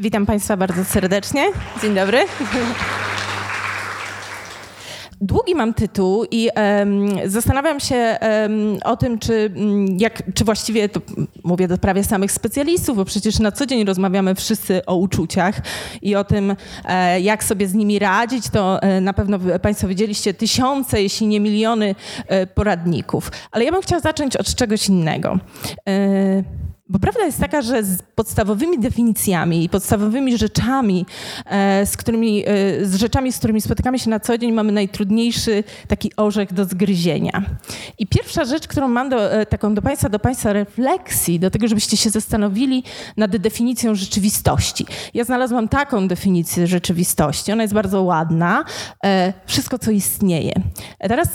Witam Państwa bardzo serdecznie. Dzień dobry. Długi mam tytuł i um, zastanawiam się um, o tym, czy, jak, czy właściwie, to mówię do prawie samych specjalistów, bo przecież na co dzień rozmawiamy wszyscy o uczuciach i o tym, e, jak sobie z nimi radzić. To e, na pewno Państwo widzieliście tysiące, jeśli nie miliony e, poradników. Ale ja bym chciała zacząć od czegoś innego. E, bo prawda jest taka, że z podstawowymi definicjami i podstawowymi rzeczami, e, z, którymi, e, z rzeczami, z którymi spotykamy się na co dzień, mamy najtrudniejszy taki orzech do zgryzienia. I pierwsza rzecz, którą mam do, e, taką do Państwa, do Państwa refleksji, do tego, żebyście się zastanowili nad definicją rzeczywistości. Ja znalazłam taką definicję rzeczywistości. Ona jest bardzo ładna. Wszystko, co istnieje. Teraz,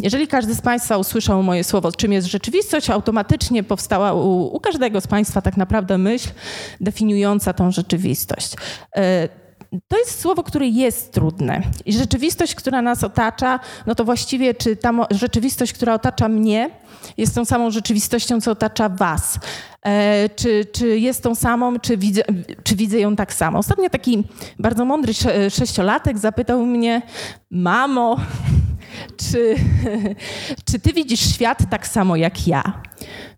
jeżeli każdy z Państwa usłyszał moje słowo, czym jest rzeczywistość, automatycznie powstała u, u każdego każdego z Państwa tak naprawdę myśl definiująca tą rzeczywistość. E, to jest słowo, które jest trudne. I rzeczywistość, która nas otacza, no to właściwie czy ta rzeczywistość, która otacza mnie, jest tą samą rzeczywistością, co otacza Was. E, czy, czy jest tą samą, czy widzę, czy widzę ją tak samo. Ostatnio taki bardzo mądry sześciolatek zapytał mnie, mamo, czy, czy ty widzisz świat tak samo jak ja?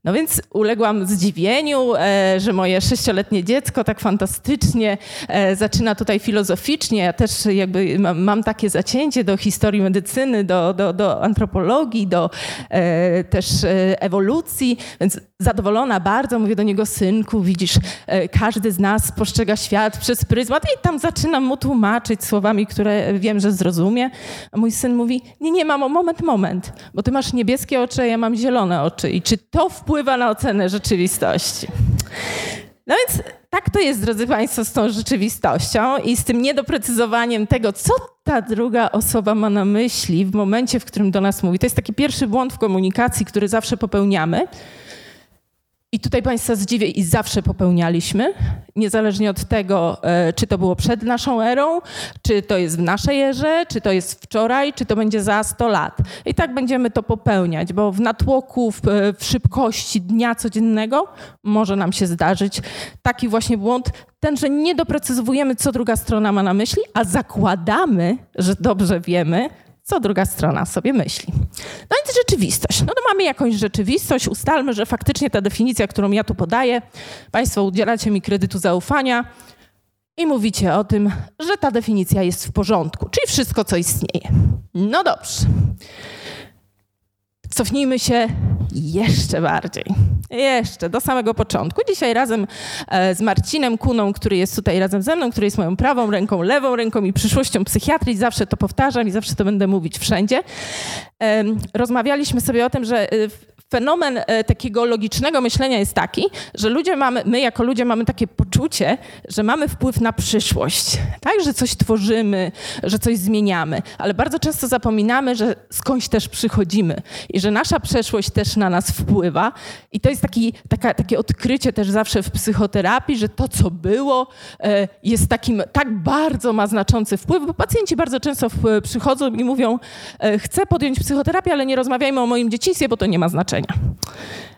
No więc uległam zdziwieniu, e, że moje sześcioletnie dziecko tak fantastycznie e, zaczyna tutaj filozoficznie. Ja też jakby mam, takie zacięcie do historii medycyny, do, do, do antropologii, do e, też ewolucji, więc zadowolona bardzo, mówię do niego, synku, widzisz, każdy z nas postrzega świat przez pryzmat i tam zaczynam mu tłumaczyć słowami, które wiem, że zrozumie. A mój syn mówi, nie, nie, mamo, moment, moment, bo ty masz niebieskie oczy, a ja mam zielone oczy i czy to wpływa na ocenę rzeczywistości. No więc tak to jest, drodzy Państwo, z tą rzeczywistością i z tym niedoprecyzowaniem tego, co ta druga osoba ma na myśli w momencie, w którym do nas mówi. To jest taki pierwszy błąd w komunikacji, który zawsze popełniamy. I tutaj Państwa zdziwię i zawsze popełnialiśmy, niezależnie od tego, e, czy to było przed naszą erą, czy to jest w naszej erze, czy to jest wczoraj, czy to będzie za 100 lat. I tak będziemy to popełniać, bo w natłoku, w, e, w szybkości dnia codziennego może nam się zdarzyć taki właśnie błąd, ten, że nie doprecyzowujemy, co druga strona ma na myśli, a zakładamy, że dobrze wiemy, co druga strona sobie myśli. No więc rzeczywistość. No to mamy jakąś rzeczywistość, ustalmy, że faktycznie ta definicja, którą ja tu podaję, Państwo udzielacie mi kredytu zaufania i mówicie o tym, że ta definicja jest w porządku, czyli wszystko, co istnieje. No dobrze. Cofnijmy się jeszcze bardziej. Jeszcze do samego początku. Dzisiaj razem e, z Marcinem Kuną, który jest tutaj razem ze mną, który jest moją prawą ręką, lewą ręką i przyszłością psychiatrii, zawsze to powtarzam i zawsze to będę mówić wszędzie. Rozmawialiśmy sobie o tym, że e, fenomen e, takiego logicznego myślenia jest taki, że ludzie mamy, my jako ludzie mamy takie poczucie, że mamy wpływ na przyszłość, tak? Że coś tworzymy, że coś zmieniamy, ale bardzo często zapominamy, że skądś też przychodzimy i że nasza przeszłość też na nas wpływa i to jest taki, taka, takie odkrycie też zawsze w psychoterapii, że to, co było, e, jest takim, tak bardzo ma znaczący wpływ, bo pacjenci bardzo często przychodzą i mówią, e, chcę podjąć psychoterapię, ale nie rozmawiajmy o moim dzieciństwie, bo to nie ma znaczenia.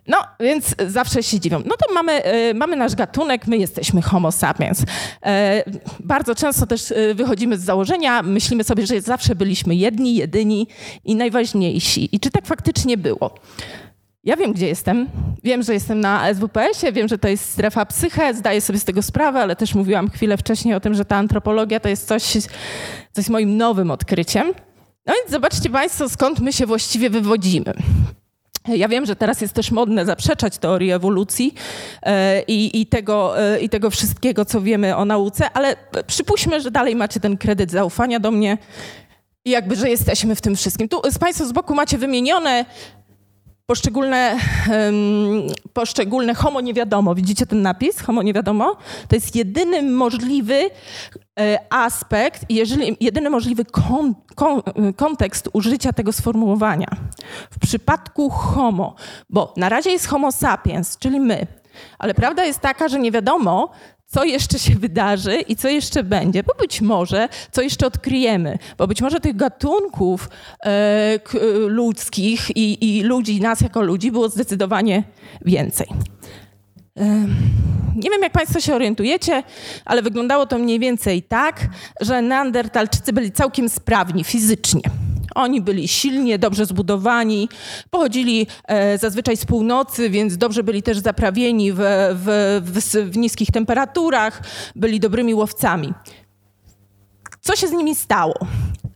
No, więc zawsze się dziwią. No to mamy, e, mamy nasz gatunek, my jesteśmy homo sapiens. E, bardzo często też e, wychodzimy z założenia, myślimy sobie, że zawsze byliśmy jedni, jedyni i najważniejsi. I czy tak faktycznie było? Ja wiem, gdzie jestem. Wiem, że jestem na SWPS-ie, wiem, że to jest strefa psyche, zdaję sobie z tego sprawę, ale też mówiłam chwilę wcześniej o tym, że ta antropologia to jest coś, co jest moim nowym odkryciem. No więc zobaczcie Państwo, skąd my się właściwie wywodzimy. Ja wiem, że teraz jest też modne zaprzeczać teorii ewolucji e, i, i, tego, e, i tego wszystkiego, co wiemy o nauce, ale przypuśćmy, że dalej macie ten kredyt zaufania do mnie i jakby, że jesteśmy w tym wszystkim. Tu z Państwa z boku macie wymienione poszczególne, um, poszczególne homo nie wiadomo. Widzicie ten napis? Homo nie wiadomo? To jest jedyny możliwy e, aspekt jeżeli, jedyny możliwy kon, kon, kontekst użycia tego sformułowania. W przypadku homo, bo na razie jest homo sapiens, czyli my, ale prawda jest taka, że nie wiadomo, co jeszcze się wydarzy i co jeszcze będzie, bo być może co jeszcze odkryjemy, bo być może tych gatunków e, k, ludzkich i, i, ludzi, nas jako ludzi było zdecydowanie więcej. E, Nie wiem, jak Państwo się orientujecie, ale wyglądało to mniej więcej tak, że Neandertalczycy byli całkiem sprawni fizycznie. Oni byli silnie, dobrze zbudowani, pochodzili e, zazwyczaj z północy, więc dobrze byli też zaprawieni w, w, w, w niskich temperaturach, byli dobrymi łowcami. Co się z nimi stało?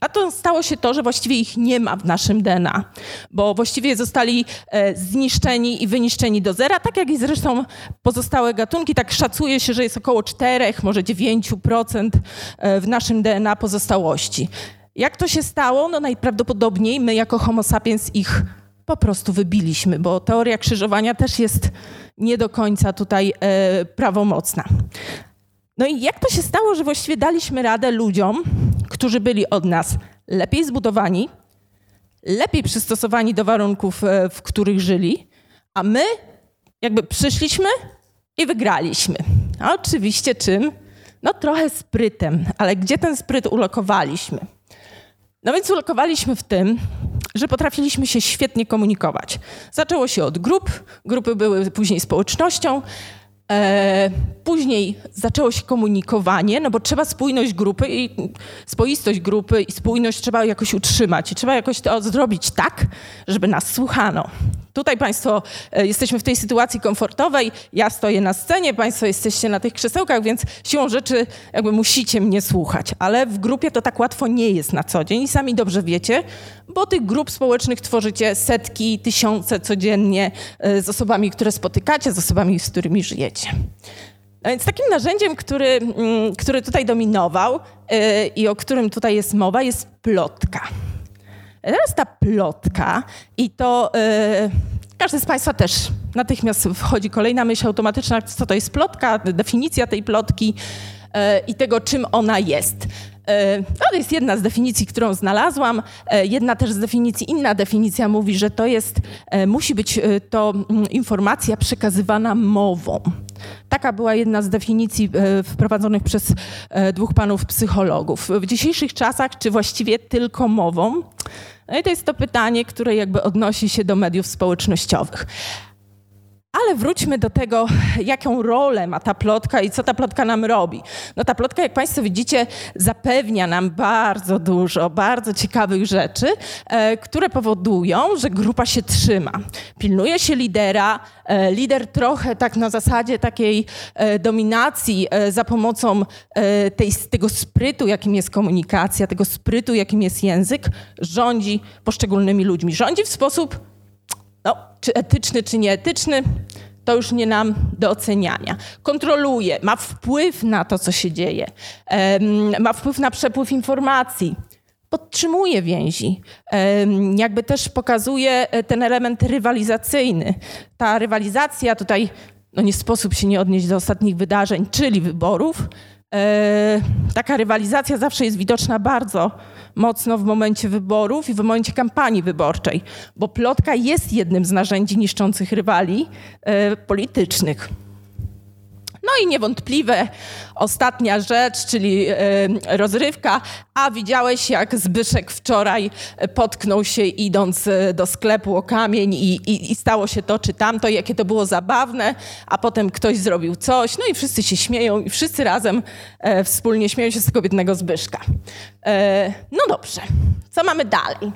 A to stało się to, że właściwie ich nie ma w naszym DNA, bo właściwie zostali e, zniszczeni i wyniszczeni do zera, tak jak i zresztą pozostałe gatunki. Tak szacuje się, że jest około 4, może 9% e, w naszym DNA pozostałości. Jak to się stało? No najprawdopodobniej my jako homo sapiens ich po prostu wybiliśmy, bo teoria krzyżowania też jest nie do końca tutaj e, prawomocna. No i jak to się stało, że właściwie daliśmy radę ludziom, którzy byli od nas lepiej zbudowani, lepiej przystosowani do warunków, e, w których żyli, a my jakby przyszliśmy i wygraliśmy. A oczywiście czym? No trochę sprytem, ale gdzie ten spryt ulokowaliśmy? No więc ulokowaliśmy w tym, że potrafiliśmy się świetnie komunikować. Zaczęło się od grup, grupy były później społecznością, E, później zaczęło się komunikowanie, no bo trzeba spójność grupy i spoistość grupy i spójność trzeba jakoś utrzymać i trzeba jakoś to zrobić tak, żeby nas słuchano. Tutaj Państwo e, jesteśmy w tej sytuacji komfortowej, ja stoję na scenie, Państwo jesteście na tych krzesełkach, więc siłą rzeczy jakby musicie mnie słuchać, ale w grupie to tak łatwo nie jest na co dzień i sami dobrze wiecie, bo tych grup społecznych tworzycie setki, tysiące codziennie e, z osobami, które spotykacie, z osobami, z którymi żyjecie. No więc takim narzędziem, który, mm, który tutaj dominował yy, i o którym tutaj jest mowa, jest plotka. Teraz ta plotka i to yy, każdy z Państwa też natychmiast wchodzi kolejna myśl automatyczna, co to jest plotka, definicja tej plotki yy, i tego, czym ona jest. To jest jedna z definicji, którą znalazłam. E, jedna też z definicji, inna definicja mówi, że to jest, e, musi być to mm, informacja przekazywana mową. Taka była jedna z definicji wprowadzonych przez dwóch panów psychologów. W dzisiejszych czasach, czy właściwie tylko mową? No i to jest to pytanie, które jakby odnosi się do mediów społecznościowych. Ale wróćmy do tego, jaką rolę ma ta plotka i co ta plotka nam robi. No ta plotka, jak Państwo widzicie, zapewnia nam bardzo dużo, bardzo ciekawych rzeczy, e, które powodują, że grupa się trzyma. Pilnuje się lidera, e, lider trochę tak na zasadzie takiej e, dominacji e, za pomocą e, tej, tego sprytu, jakim jest komunikacja, tego sprytu, jakim jest język, rządzi poszczególnymi ludźmi. Rządzi w sposób no, czy etyczny, czy nieetyczny, to już nie nam do oceniania. Kontroluje, ma wpływ na to, co się dzieje, ma wpływ na przepływ informacji, podtrzymuje więzi, jakby też pokazuje e, ten element rywalizacyjny. Ta rywalizacja tutaj, no nie sposób się nie odnieść do ostatnich wydarzeń, czyli wyborów. E, taka rywalizacja zawsze jest widoczna bardzo mocno w momencie wyborów i w momencie kampanii wyborczej, bo plotka jest jednym z narzędzi niszczących rywali e, politycznych. No i niewątpliwe ostatnia rzecz, czyli e, rozrywka. A widziałeś, jak Zbyszek wczoraj potknął się idąc e, do sklepu o kamień i, i, i, stało się to czy tamto, jakie to było zabawne, a potem ktoś zrobił coś, no i wszyscy się śmieją i wszyscy razem e, wspólnie śmieją się z tego biednego Zbyszka. E, no dobrze, co mamy dalej?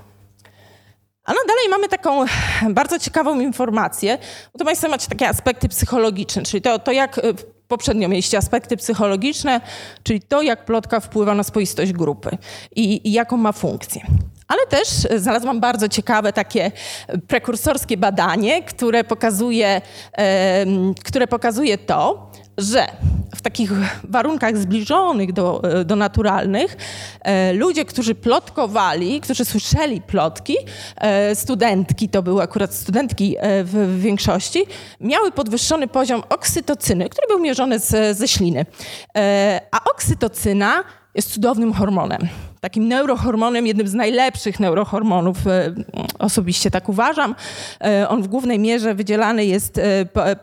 A no dalej mamy taką bardzo ciekawą informację, bo to Państwo macie takie aspekty psychologiczne, czyli to, to jak poprzednio mieliście aspekty psychologiczne, czyli to, jak plotka wpływa na spoistość grupy i, i jaką ma funkcję. Ale też znalazłam bardzo ciekawe takie prekursorskie badanie, które pokazuje, które pokazuje to, że w takich warunkach zbliżonych do, do naturalnych, e, ludzie, którzy plotkowali, którzy słyszeli plotki, e, studentki, to były akurat studentki e, w, w, większości, miały podwyższony poziom oksytocyny, który był mierzony z, ze śliny. E, a oksytocyna jest cudownym hormonem. Takim neurohormonem, jednym z najlepszych neurohormonów, e, osobiście tak uważam. E, on w głównej mierze wydzielany jest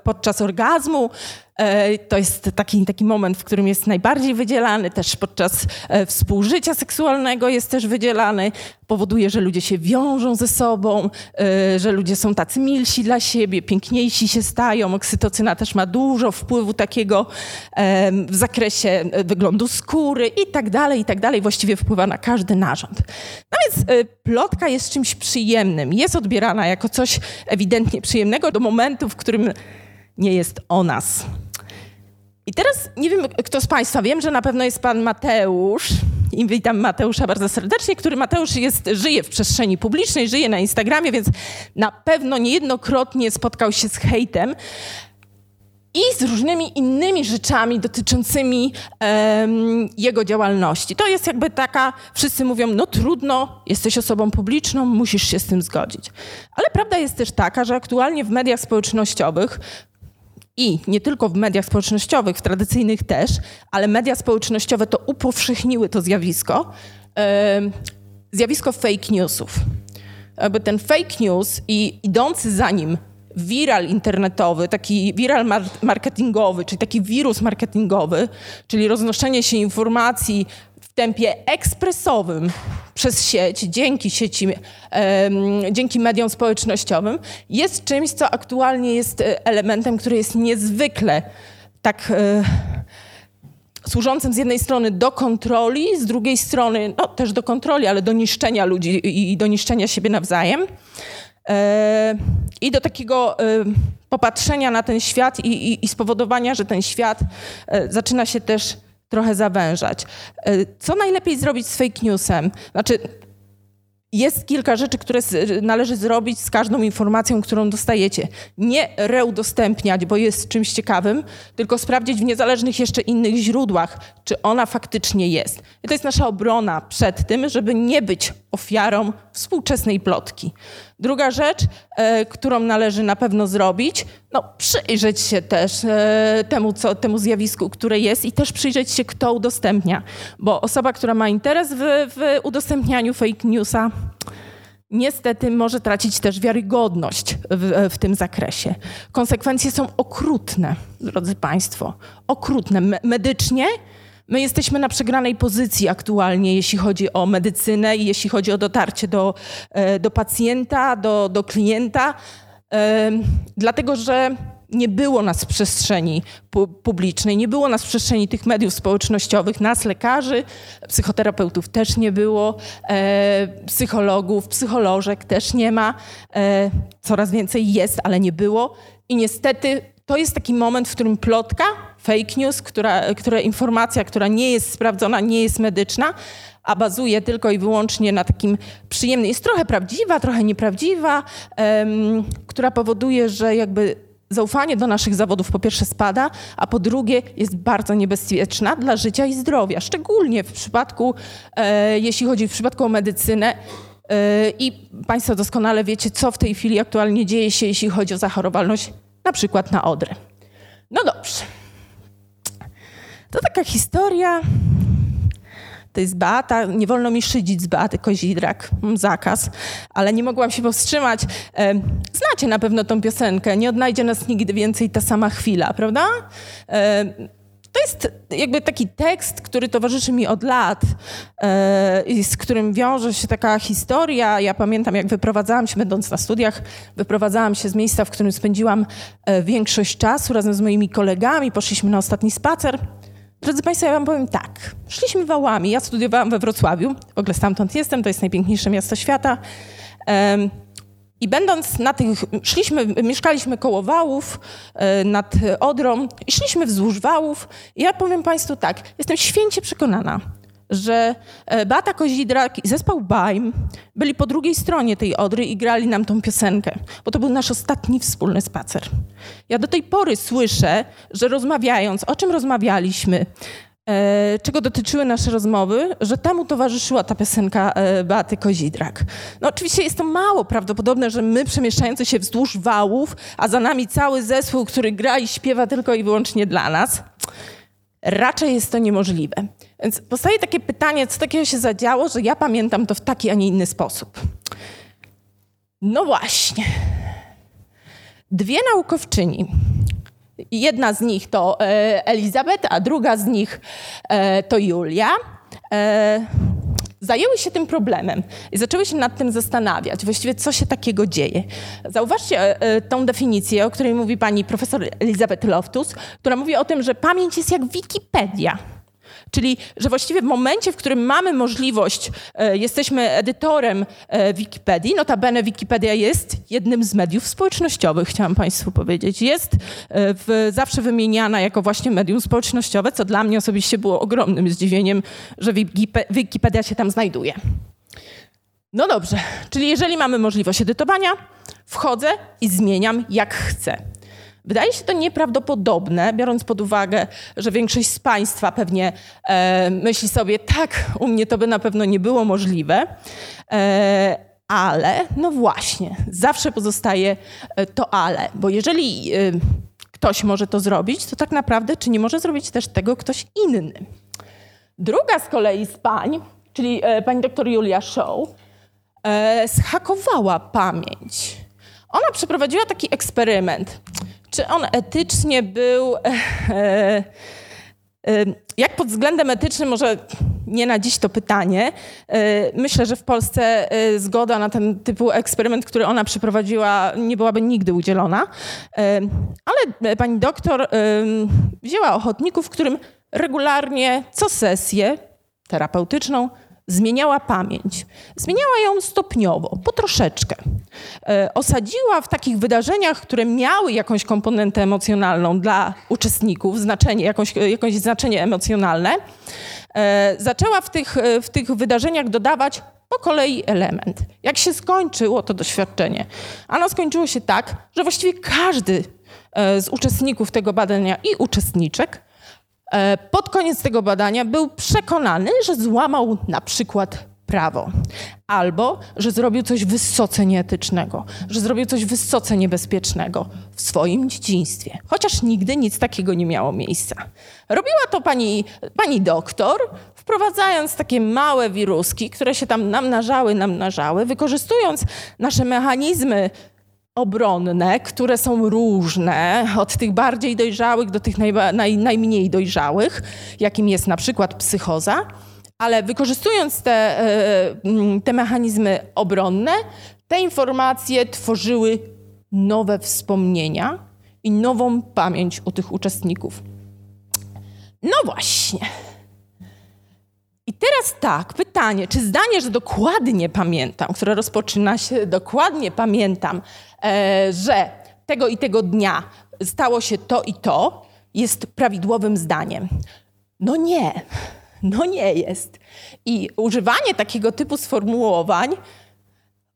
podczas orgazmu. E, to jest taki, taki moment, w którym jest najbardziej wydzielany, też podczas e, współżycia seksualnego jest też wydzielany. Powoduje, że ludzie się wiążą ze sobą, e, że ludzie są tacy milsi dla siebie, piękniejsi się stają. Oksytocyna też ma dużo wpływu takiego w zakresie wyglądu skóry i tak dalej, i tak dalej. Właściwie wpływa na każdy narząd. No więc plotka jest czymś przyjemnym. Jest odbierana jako coś ewidentnie przyjemnego do momentu, w którym nie jest o nas. I teraz nie wiem, kto z Państwa, wiem, że na pewno jest Pan Mateusz. I witam Mateusza bardzo serdecznie, który Mateusz jest, żyje w przestrzeni publicznej, żyje na Instagramie, więc na pewno niejednokrotnie spotkał się z hejtem i z różnymi innymi rzeczami dotyczącymi um, jego działalności. To jest jakby taka, wszyscy mówią, no trudno, jesteś osobą publiczną, musisz się z tym zgodzić. Ale prawda jest też taka, że aktualnie w mediach społecznościowych i nie tylko w mediach społecznościowych, w tradycyjnych też, ale media społecznościowe to upowszechniły to zjawisko, zjawisko fake newsów. Jakby ten fake news i idący za nim viral internetowy, taki viral marketingowy, czyli taki wirus marketingowy, czyli roznoszenie się informacji tempie ekspresowym przez sieć, dzięki sieci, dzięki mediom społecznościowym, jest czymś, co aktualnie jest e, elementem, który jest niezwykle tak e, służącym z jednej strony do kontroli, z drugiej strony no, też do kontroli, ale do niszczenia ludzi i do niszczenia siebie nawzajem. E, I do takiego popatrzenia na ten świat i, i, i spowodowania, że ten świat zaczyna się też trochę zawężać. E, co najlepiej zrobić z fake newsem? Znaczy, jest kilka rzeczy, które należy zrobić z każdą informacją, którą dostajecie. Nie reudostępniać, bo jest czymś ciekawym, tylko sprawdzić w niezależnych jeszcze innych źródłach, czy ona faktycznie jest. I to jest nasza obrona przed tym, żeby nie być ofiarą współczesnej plotki. Druga rzecz, e, którą należy na pewno zrobić, no przyjrzeć się też e, temu, co, temu zjawisku, które jest i też przyjrzeć się, kto udostępnia. Bo osoba, która ma interes w, w udostępnianiu fake newsa, niestety może tracić też wiarygodność w, w, tym zakresie. Konsekwencje są okrutne, drodzy Państwo. Okrutne. medycznie My jesteśmy na przegranej pozycji aktualnie, jeśli chodzi o medycynę i jeśli chodzi o dotarcie do, e, do pacjenta, do, do klienta, dlatego że nie było nas w przestrzeni publicznej, nie było nas w przestrzeni tych mediów społecznościowych, nas lekarzy, psychoterapeutów też nie było, e, psychologów, psycholożek też nie ma, e, coraz więcej jest, ale nie było. I niestety to jest taki moment, w którym plotka, fake news, która, która informacja, która nie jest sprawdzona, nie jest medyczna, a bazuje tylko i wyłącznie na takim przyjemnym, jest trochę prawdziwa, trochę nieprawdziwa, um, która powoduje, że jakby zaufanie do naszych zawodów po pierwsze spada, a po drugie jest bardzo niebezpieczna dla życia i zdrowia, szczególnie w przypadku, e, jeśli chodzi w przypadku o medycynę, e, i Państwo doskonale wiecie, co w tej chwili aktualnie dzieje się, jeśli chodzi o zachorowalność na przykład na Odrę. No dobrze. To taka historia. To jest Beata, nie wolno mi szydzić z Beaty Kozidrak, zakaz, ale nie mogłam się powstrzymać. Znacie na pewno tą piosenkę, nie odnajdzie nas nigdy więcej ta sama chwila, prawda? To jest jakby taki tekst, który towarzyszy mi od lat e, i z którym wiąże się taka historia. Ja pamiętam, jak wyprowadzałam się, będąc na studiach, wyprowadzałam się z miejsca, w którym spędziłam e, większość czasu razem z moimi kolegami. Poszliśmy na ostatni spacer. Drodzy Państwo, ja Wam powiem tak. Szliśmy wałami. Ja studiowałam we Wrocławiu. W ogóle stamtąd jestem. To jest najpiękniejsze miasto świata. I będąc na tych, szliśmy, mieszkaliśmy koło wałów e, nad Odrą i szliśmy wzdłuż wałów. I ja powiem Państwu tak, jestem święcie przekonana, że e, Beata Kozidrak i zespół Baim byli po drugiej stronie tej Odry i grali nam tą piosenkę, bo to był nasz ostatni wspólny spacer. Ja do tej pory słyszę, że rozmawiając, o czym rozmawialiśmy, E, czego dotyczyły nasze rozmowy, że temu towarzyszyła ta piosenka e, Beaty Kozidrak. No oczywiście jest to mało prawdopodobne, że my przemieszczający się wzdłuż wałów, a za nami cały zespół, który gra i śpiewa tylko i wyłącznie dla nas. Raczej jest to niemożliwe. Więc powstaje takie pytanie, co takiego się zadziało, że ja pamiętam to w taki, a nie inny sposób. No właśnie. Dwie naukowczyni Jedna z nich to Elizabeth, a druga z nich to Julia zajęły się tym problemem i zaczęły się nad tym zastanawiać, właściwie co się takiego dzieje. Zauważcie tą definicję, o której mówi pani profesor Elizabeth Loftus, która mówi o tym, że pamięć jest jak Wikipedia. Czyli, że właściwie w momencie, w którym mamy możliwość, e, jesteśmy edytorem e, Wikipedii, notabene Wikipedia jest jednym z mediów społecznościowych, chciałam Państwu powiedzieć. Jest e, w, zawsze wymieniana jako właśnie medium społecznościowe, co dla mnie osobiście było ogromnym zdziwieniem, że Wikipedia się tam znajduje. No dobrze, czyli jeżeli mamy możliwość edytowania, wchodzę i zmieniam jak chcę. Wydaje się to nieprawdopodobne, biorąc pod uwagę, że większość z Państwa pewnie e, myśli sobie, tak, u mnie to by na pewno nie było możliwe. E, ale, no właśnie, zawsze pozostaje e, to ale, bo jeżeli e, ktoś może to zrobić, to tak naprawdę, czy nie może zrobić też tego ktoś inny? Druga z kolei z pań, czyli e, pani doktor Julia Show, zhakowała pamięć. Ona przeprowadziła taki eksperyment. Czy on etycznie był. E, e, e, jak pod względem etycznym, może nie na dziś to pytanie. Myślę, że w Polsce zgoda na ten typu eksperyment, który ona przeprowadziła, nie byłaby nigdy udzielona. Ale pani doktor wzięła ochotników, którym regularnie co sesję terapeutyczną zmieniała pamięć. Zmieniała ją stopniowo, po troszeczkę. E, osadziła w takich wydarzeniach, które miały jakąś komponentę emocjonalną dla uczestników, znaczenie, jakąś, jakieś znaczenie emocjonalne. E, zaczęła w tych, e, w tych wydarzeniach dodawać po kolei element. Jak się skończyło to doświadczenie? Ano skończyło się tak, że właściwie każdy z uczestników tego badania i uczestniczek E, pod koniec tego badania był przekonany, że złamał na przykład prawo, albo że zrobił coś wysoce nieetycznego, że zrobił coś wysoce niebezpiecznego w swoim dzieciństwie, chociaż nigdy nic takiego nie miało miejsca. Robiła to pani, pani doktor, wprowadzając takie małe wiruski, które się tam namnażały, namnażały, wykorzystując nasze mechanizmy obronne, które są różne, od tych bardziej dojrzałych do tych naj, naj, najmniej dojrzałych, jakim jest na przykład psychoza, ale wykorzystując te, e, te mechanizmy obronne, te informacje tworzyły nowe wspomnienia i nową pamięć u tych uczestników. No właśnie. I teraz tak, pytanie, czy zdanie, że dokładnie pamiętam, które rozpoczyna się dokładnie pamiętam, że tego i tego dnia stało się to i to, jest prawidłowym zdaniem? No nie, no nie jest. I używanie takiego typu sformułowań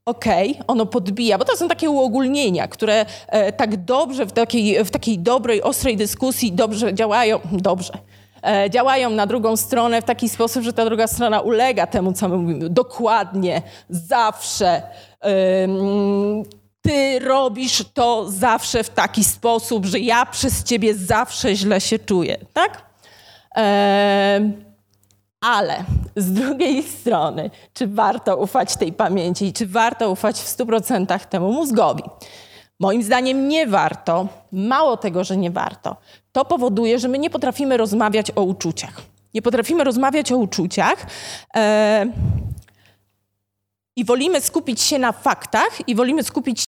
okej, okay, ono podbija, bo to są takie uogólnienia, które e, tak dobrze w takiej, w takiej dobrej, ostrej dyskusji dobrze działają, dobrze, E, działają na drugą stronę w taki sposób, że ta druga strona ulega temu, co my mówimy. Dokładnie, zawsze. Ty robisz to zawsze w taki sposób, że ja przez ciebie zawsze źle się czuję, tak? Ale z drugiej strony, czy warto ufać tej pamięci i czy warto ufać w 100% temu mózgowi? Moim zdaniem nie warto. Mało tego, że nie warto. To powoduje, że my nie potrafimy rozmawiać o uczuciach. Nie potrafimy rozmawiać o uczuciach. I wolimy skupić się na faktach i wolimy skupić